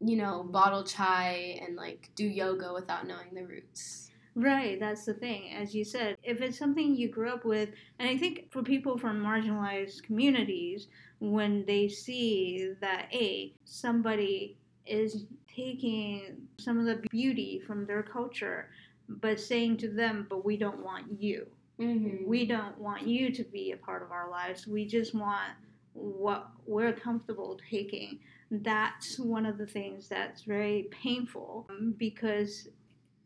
you know, bottle chai and like do yoga without knowing the roots. Right, that's the thing. As you said, if it's something you grew up with, and I think for people from marginalized communities, when they see that, A, somebody is taking some of the beauty from their culture, but saying to them, but we don't want you Mm-hmm. We don't want you to be a part of our lives. We just want what we're comfortable taking. That's one of the things that's very painful because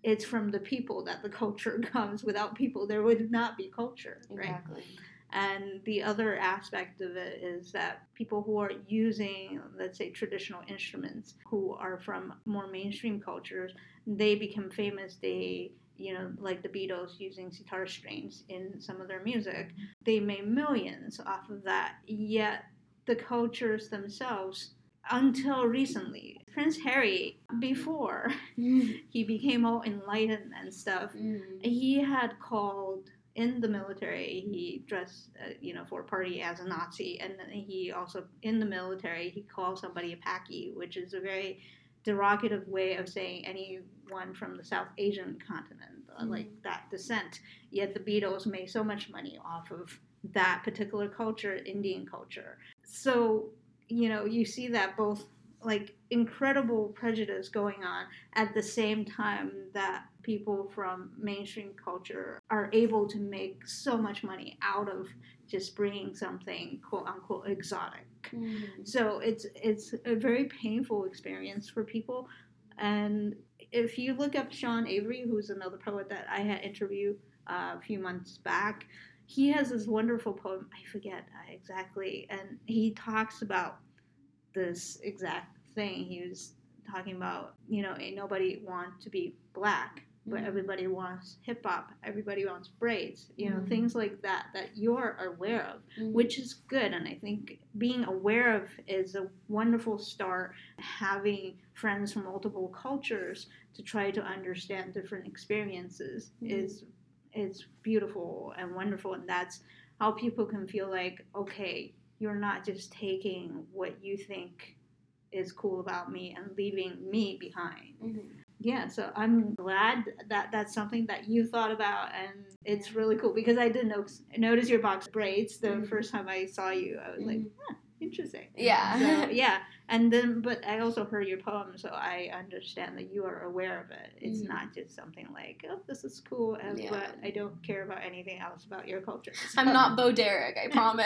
it's from the people that the culture comes. Without people, there would not be culture, right? Exactly. And the other aspect of it is that people who are using, let's say, traditional instruments, who are from more mainstream cultures, they become famous. They you know, like the Beatles using sitar strings in some of their music. They made millions off of that, yet the cultures themselves, until recently, Prince Harry, before he became all enlightened and stuff, mm. he had called in the military he dressed uh, you know for a party as a nazi and he also in the military he called somebody a paki which is a very derogative way of saying anyone from the South Asian continent, uh, mm-hmm. like that descent. Yet the Beatles made so much money off of that particular culture, Indian culture. So, you know, you see that both like incredible prejudice going on at the same time that people from mainstream culture are able to make so much money out of just bringing something quote unquote exotic. Mm-hmm. So it's it's a very painful experience for people. And if you look up Sean Avery, who's another poet that I had interviewed uh, a few months back, he has this wonderful poem. I forget exactly, and he talks about this exact thing. He was talking about, you know, nobody want to be black but everybody wants hip hop, everybody wants braids, you know, mm-hmm. things like that that you're aware of, mm-hmm. which is good. And I think being aware of is a wonderful start. Having friends from multiple cultures to try to understand different experiences mm-hmm. is is beautiful and wonderful, and that's how people can feel like okay, you're not just taking what you think is cool about me and leaving me behind. Mm-hmm yeah, so I'm glad that that's something that you thought about, and it's really cool because I did notice, notice your box braids the mm-hmm. first time I saw you. I was mm-hmm. like, huh, interesting. Yeah. So, yeah, and then but I also heard your poem, so I understand that you are aware of it. It's mm-hmm. not just something like, oh, this is cool, and, yeah. but I don't care about anything else about your culture. So. I'm not Bo Derek, I promise.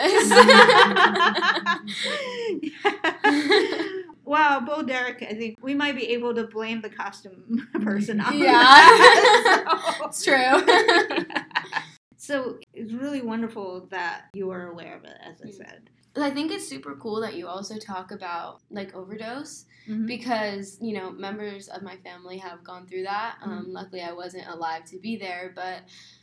Wow, Bo Derek, I think we might be able to blame the costume person on Yeah, so. it's true. So it's really wonderful that you are aware of it, as I mm. said. I think it's super cool that you also talk about like overdose mm-hmm. because you know members of my family have gone through that. Um, mm-hmm. Luckily, I wasn't alive to be there, but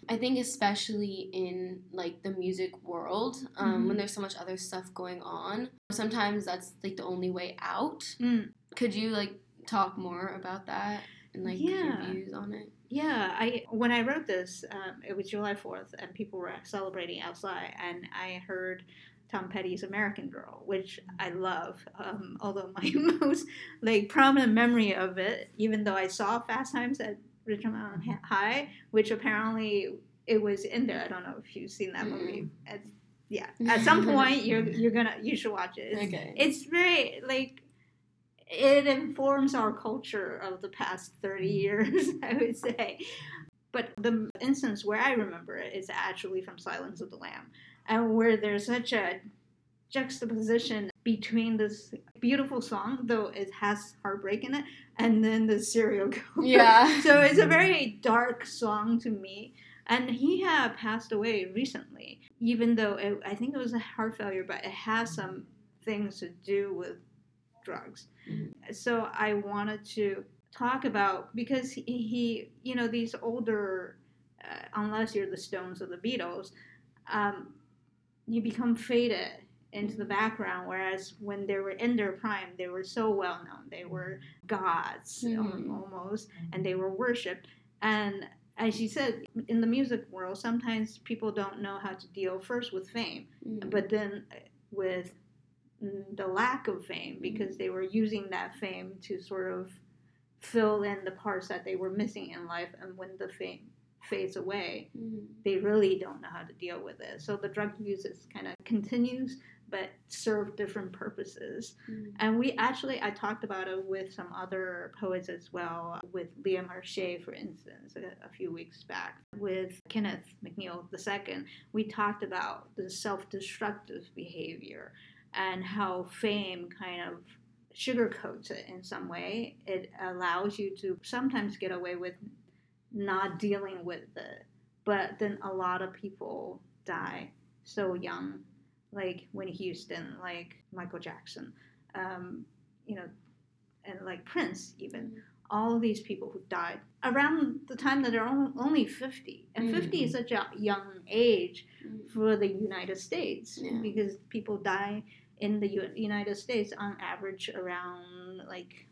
I think especially in like the music world, um, mm-hmm. when there's so much other stuff going on, sometimes that's like the only way out. Mm. Could you like talk more about that and like yeah. your views on it? Yeah, I when I wrote this, um, it was July Fourth, and people were celebrating outside, and I heard Tom Petty's American Girl, which I love. Um, although my most like prominent memory of it, even though I saw Fast Times at Mountain High, which apparently it was in there. I don't know if you've seen that mm. movie. At, yeah, at some point you're you're gonna you should watch it. It's, okay. It's very like it informs our culture of the past 30 years, I would say. But the instance where I remember it is actually from Silence of the Lamb, and where there's such a juxtaposition between this beautiful song, though it has heartbreak in it, and then the serial killer. Yeah. so it's a very dark song to me. And he had passed away recently, even though it, I think it was a heart failure, but it has some things to do with drugs. Mm-hmm. So I wanted to talk about because he, he you know, these older, uh, unless you're the Stones or the Beatles, um, you become faded into the background. Whereas when they were in their prime, they were so well known. They were gods mm-hmm. almost, and they were worshipped. And as you said, in the music world, sometimes people don't know how to deal first with fame, mm-hmm. but then with the lack of fame mm-hmm. because they were using that fame to sort of fill in the parts that they were missing in life. And when the fame fades away, mm-hmm. they really don't know how to deal with it. So the drug use is kind of continues, but serve different purposes. Mm. And we actually, I talked about it with some other poets as well, with Leah Marche, for instance, a, a few weeks back. With Kenneth McNeil II, we talked about the self destructive behavior and how fame kind of sugarcoats it in some way. It allows you to sometimes get away with not dealing with it, but then a lot of people die so young like Whitney Houston, like Michael Jackson, um, you know, and like Prince, even. Mm-hmm. All of these people who died around the time that they're only 50. And mm-hmm. 50 is such a young age mm-hmm. for the United States yeah. because people die in the U- United States on average around like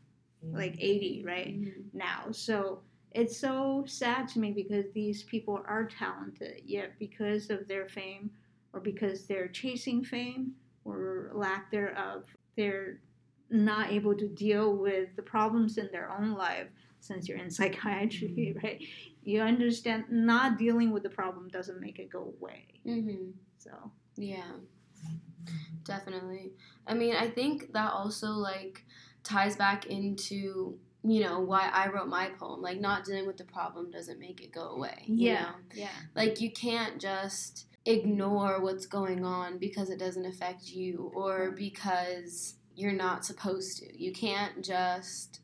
like 80 right now. So it's so sad to me because these people are talented, yet because of their fame or because they're chasing fame or lack thereof, they're not able to deal with the problems in their own life since you're in psychiatry, mm-hmm. right? You understand not dealing with the problem doesn't make it go away. Mm-hmm. So, yeah, definitely. I mean, I think that also like ties back into you know why I wrote my poem. Like, not dealing with the problem doesn't make it go away. Yeah, you know? yeah. Like, you can't just ignore what's going on because it doesn't affect you or because you're not supposed to. You can't just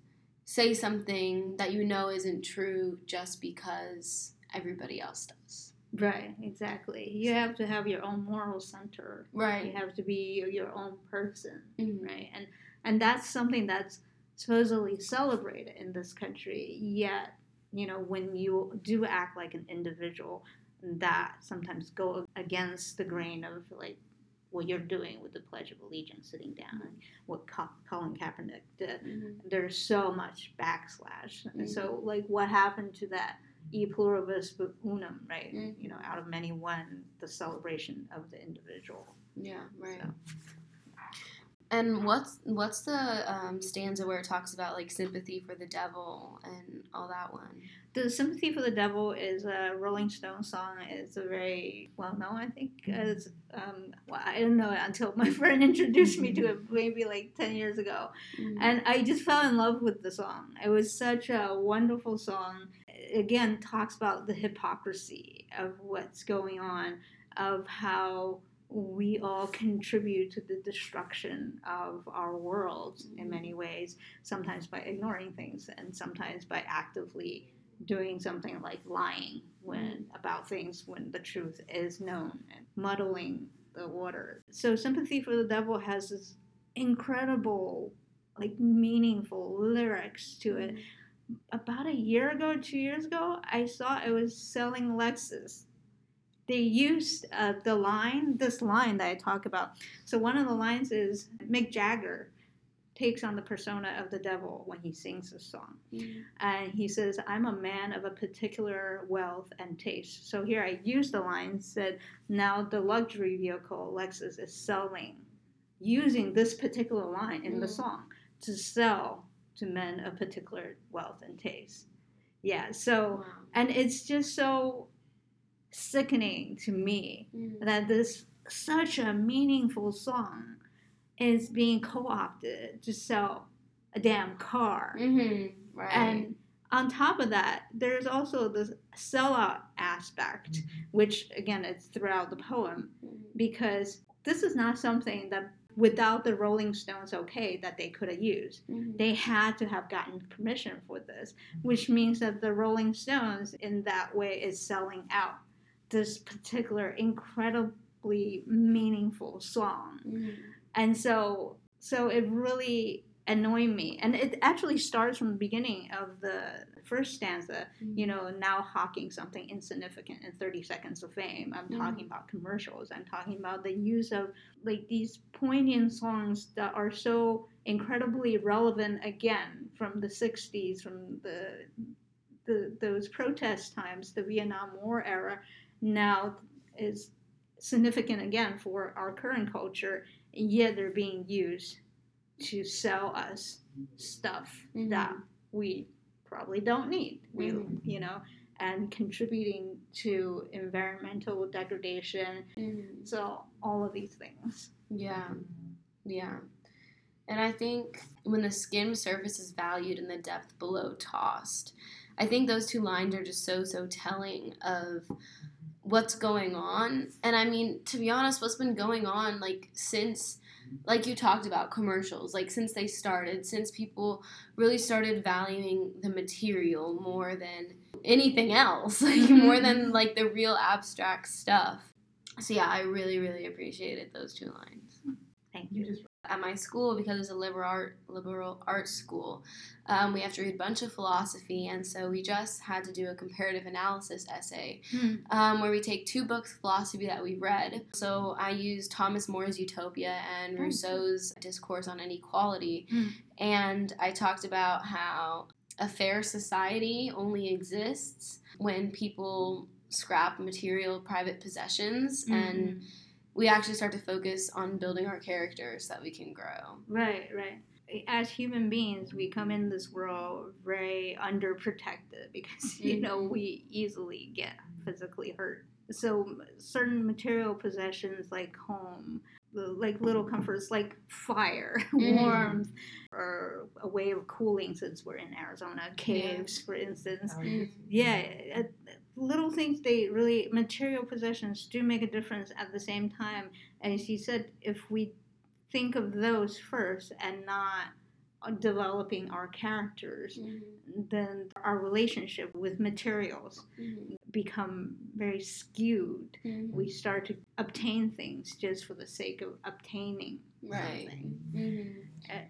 say something that you know isn't true just because everybody else does. Right, exactly. You have to have your own moral center. Right. You have to be your own person, mm-hmm. right? And and that's something that's supposedly celebrated in this country. Yet, you know, when you do act like an individual, that sometimes go against the grain of like what you're doing with the Pledge of Allegiance, sitting down, and what Colin Kaepernick did. Mm-hmm. There's so much backslash. Mm-hmm. So, like, what happened to that e pluribus unum, right? Mm-hmm. You know, out of many one, the celebration of the individual. Yeah, right. So. And what's what's the um, stanza where it talks about like sympathy for the devil and all that one? The Sympathy for the Devil is a Rolling Stone song. It's a very well known, I think. As um, well, I didn't know it until my friend introduced me to it maybe like 10 years ago. Mm-hmm. And I just fell in love with the song. It was such a wonderful song. Again, talks about the hypocrisy of what's going on, of how we all contribute to the destruction of our world in many ways, sometimes by ignoring things and sometimes by actively doing something like lying when about things when the truth is known and muddling the water. So sympathy for the devil has this incredible like meaningful lyrics to it about a year ago, two years ago, I saw it was selling Lexus. They used uh, the line, this line that I talk about. So one of the lines is Mick Jagger takes on the persona of the devil when he sings a song. Mm-hmm. And he says, I'm a man of a particular wealth and taste. So here I use the line said, now the luxury vehicle Lexus is selling using this particular line in mm-hmm. the song to sell to men of particular wealth and taste. Yeah, so wow. and it's just so sickening to me mm-hmm. that this such a meaningful song is being co-opted to sell a damn car. Mm-hmm. Right. And on top of that, there's also the sellout aspect, which again it's throughout the poem, mm-hmm. because this is not something that without the Rolling Stones okay that they could have used. Mm-hmm. They had to have gotten permission for this, which means that the Rolling Stones in that way is selling out this particular incredibly meaningful song. Mm-hmm. And so so it really annoyed me. And it actually starts from the beginning of the first stanza, mm-hmm. you know, now hawking something insignificant in 30 seconds of fame. I'm mm-hmm. talking about commercials. I'm talking about the use of like these poignant songs that are so incredibly relevant again from the 60s, from the, the those protest times, the Vietnam War era, now is significant again for our current culture, and yet they're being used to sell us stuff mm-hmm. that we probably don't need. We, mm-hmm. you know, and contributing to environmental degradation. Mm-hmm. So all of these things. Yeah, yeah. And I think when the skim surface is valued and the depth below tossed, I think those two lines are just so so telling of what's going on. And I mean, to be honest, what's been going on like since like you talked about commercials like since they started since people really started valuing the material more than anything else like mm-hmm. more than like the real abstract stuff. So yeah i really really appreciated those two lines. Thank you at my school because it's a liberal art liberal arts school um, we have to read a bunch of philosophy and so we just had to do a comparative analysis essay hmm. um, where we take two books of philosophy that we've read so i used thomas more's utopia and oh. rousseau's discourse on inequality hmm. and i talked about how a fair society only exists when people scrap material private possessions mm-hmm. and we actually start to focus on building our characters so that we can grow. Right, right. As human beings, we come in this world very underprotected because you know we easily get physically hurt. So certain material possessions like home, like little comforts like fire, mm. warmth, or a way of cooling since we're in Arizona, caves, yeah. for instance. Mm. Yeah, little things they really material possessions do make a difference at the same time as he said if we think of those first and not developing our characters mm-hmm. then our relationship with materials mm-hmm. become very skewed mm-hmm. we start to obtain things just for the sake of obtaining right mm-hmm. uh,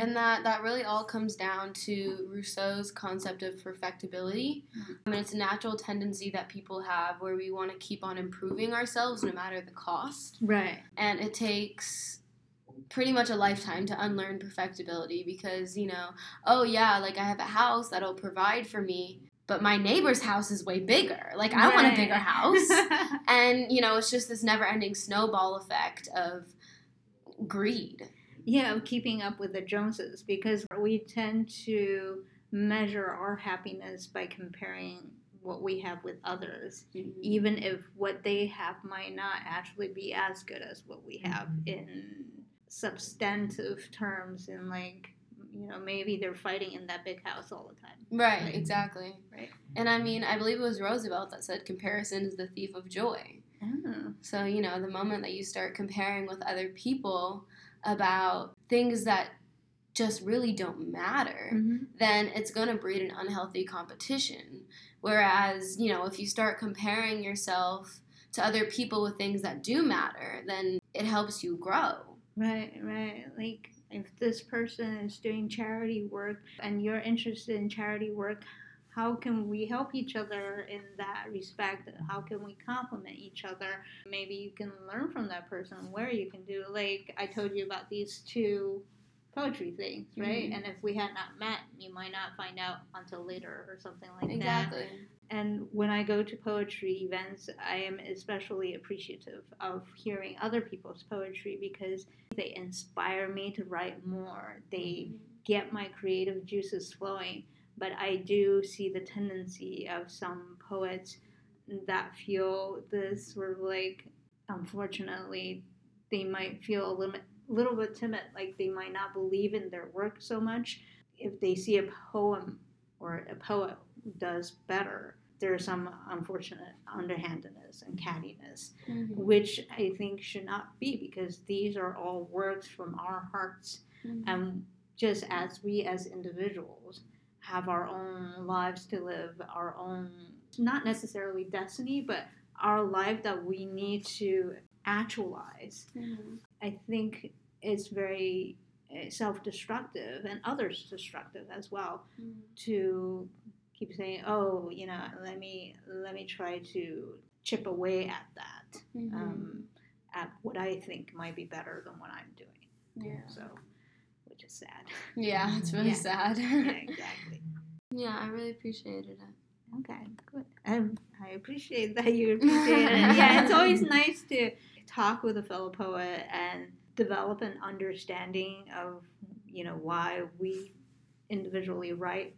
and that, that really all comes down to Rousseau's concept of perfectibility. Mm-hmm. I mean, it's a natural tendency that people have where we want to keep on improving ourselves no matter the cost. Right. And it takes pretty much a lifetime to unlearn perfectibility because, you know, oh yeah, like I have a house that'll provide for me, but my neighbor's house is way bigger. Like I right. want a bigger house. and, you know, it's just this never ending snowball effect of greed yeah, keeping up with the Joneses because we tend to measure our happiness by comparing what we have with others, mm-hmm. even if what they have might not actually be as good as what we have mm-hmm. in substantive terms and like you know maybe they're fighting in that big house all the time right like, exactly right and i mean i believe it was roosevelt that said comparison is the thief of joy oh. so you know the moment that you start comparing with other people about things that just really don't matter, mm-hmm. then it's going to breed an unhealthy competition. Whereas, you know, if you start comparing yourself to other people with things that do matter, then it helps you grow. Right, right. Like if this person is doing charity work and you're interested in charity work, how can we help each other in that respect? How can we complement each other? Maybe you can learn from that person where you can do, like I told you about these two poetry things, right? Mm-hmm. And if we had not met, you might not find out until later or something like exactly. that. Exactly. And when I go to poetry events, I am especially appreciative of hearing other people's poetry because they inspire me to write more. They mm-hmm. get my creative juices flowing. But I do see the tendency of some poets that feel this sort of like, unfortunately, they might feel a little, little bit timid, like they might not believe in their work so much. If they see a poem or a poet does better, there's some unfortunate underhandedness and cattiness, mm-hmm. which I think should not be because these are all works from our hearts. Mm-hmm. And just as we as individuals have our own lives to live, our own, not necessarily destiny, but our life that we need to actualize, mm-hmm. I think it's very eh, self-destructive and others destructive as well mm. to keep saying, "Oh, you know, let me let me try to chip away at that, mm-hmm. um, at what I think might be better than what I'm doing." Yeah. So, which is sad. Yeah, it's really yeah. sad. yeah, exactly. Yeah, I really appreciated it. Okay, good. Um, I appreciate that you appreciate it. Yeah, it's always nice to talk with a fellow poet and develop an understanding of you know why we individually write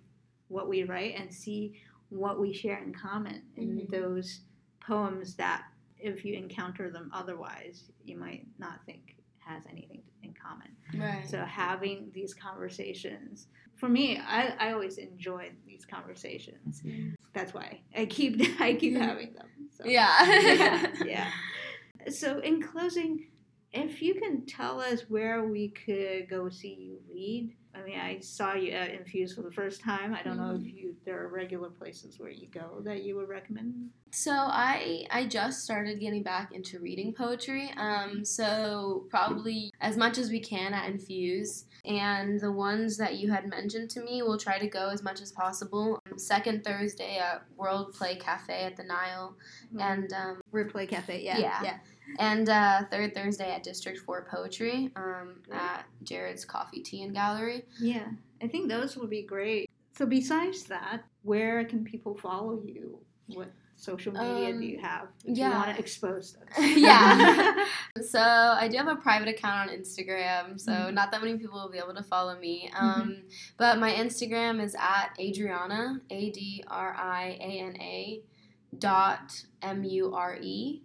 what we write and see what we share in common in mm-hmm. those poems that if you encounter them otherwise you might not think has anything in common right so having these conversations for me i, I always enjoy these conversations mm-hmm. that's why i keep i keep mm-hmm. having them so, yeah. yeah yeah so in closing if you can tell us where we could go see you read I mean, I saw you at Infuse for the first time. I don't know if mm-hmm. you there are regular places where you go that you would recommend. So I I just started getting back into reading poetry. Um, so probably as much as we can at Infuse, and the ones that you had mentioned to me, we'll try to go as much as possible. Second Thursday at Wordplay Cafe at the Nile, mm-hmm. and um, Wordplay Cafe, yeah, yeah. yeah and uh, third Thursday at District 4 Poetry um, at Jarrod's Coffee Tea and Gallery. Yeah, I think those will be great. So, besides that, where can people follow you? What social media um, do you have if yeah. you want to expose them? yeah. so, I do have a private account on Instagram, so mm-hmm. not that many people will be able to follow me. Mm-hmm. Um, mm-hmm. But my Instagram is at Adriana, A D R I A N A dot M U R E.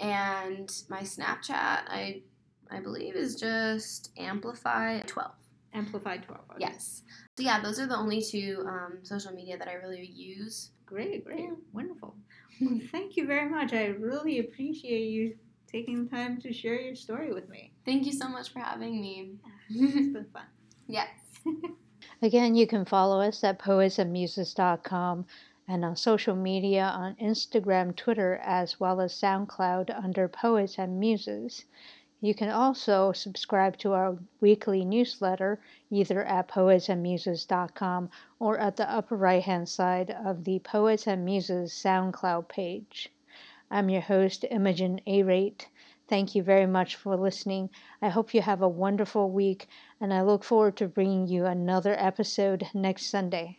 And my Snapchat, I I believe, is just Amplify twelve. Amplify twelve. Okay. Yes. So yeah, those are the only two um, social media that I really use. Great, great, yeah. wonderful. Well, thank you very much. I really appreciate you taking the time to share your story with me. Thank you so much for having me. it's been fun. Yes. Again, you can follow us at poetsandmuses.com and on social media on Instagram, Twitter, as well as SoundCloud under Poets and Muses. You can also subscribe to our weekly newsletter either at poetsandmuses.com or at the upper right hand side of the Poets and Muses SoundCloud page. I'm your host, Imogen Arate. Thank you very much for listening. I hope you have a wonderful week, and I look forward to bringing you another episode next Sunday.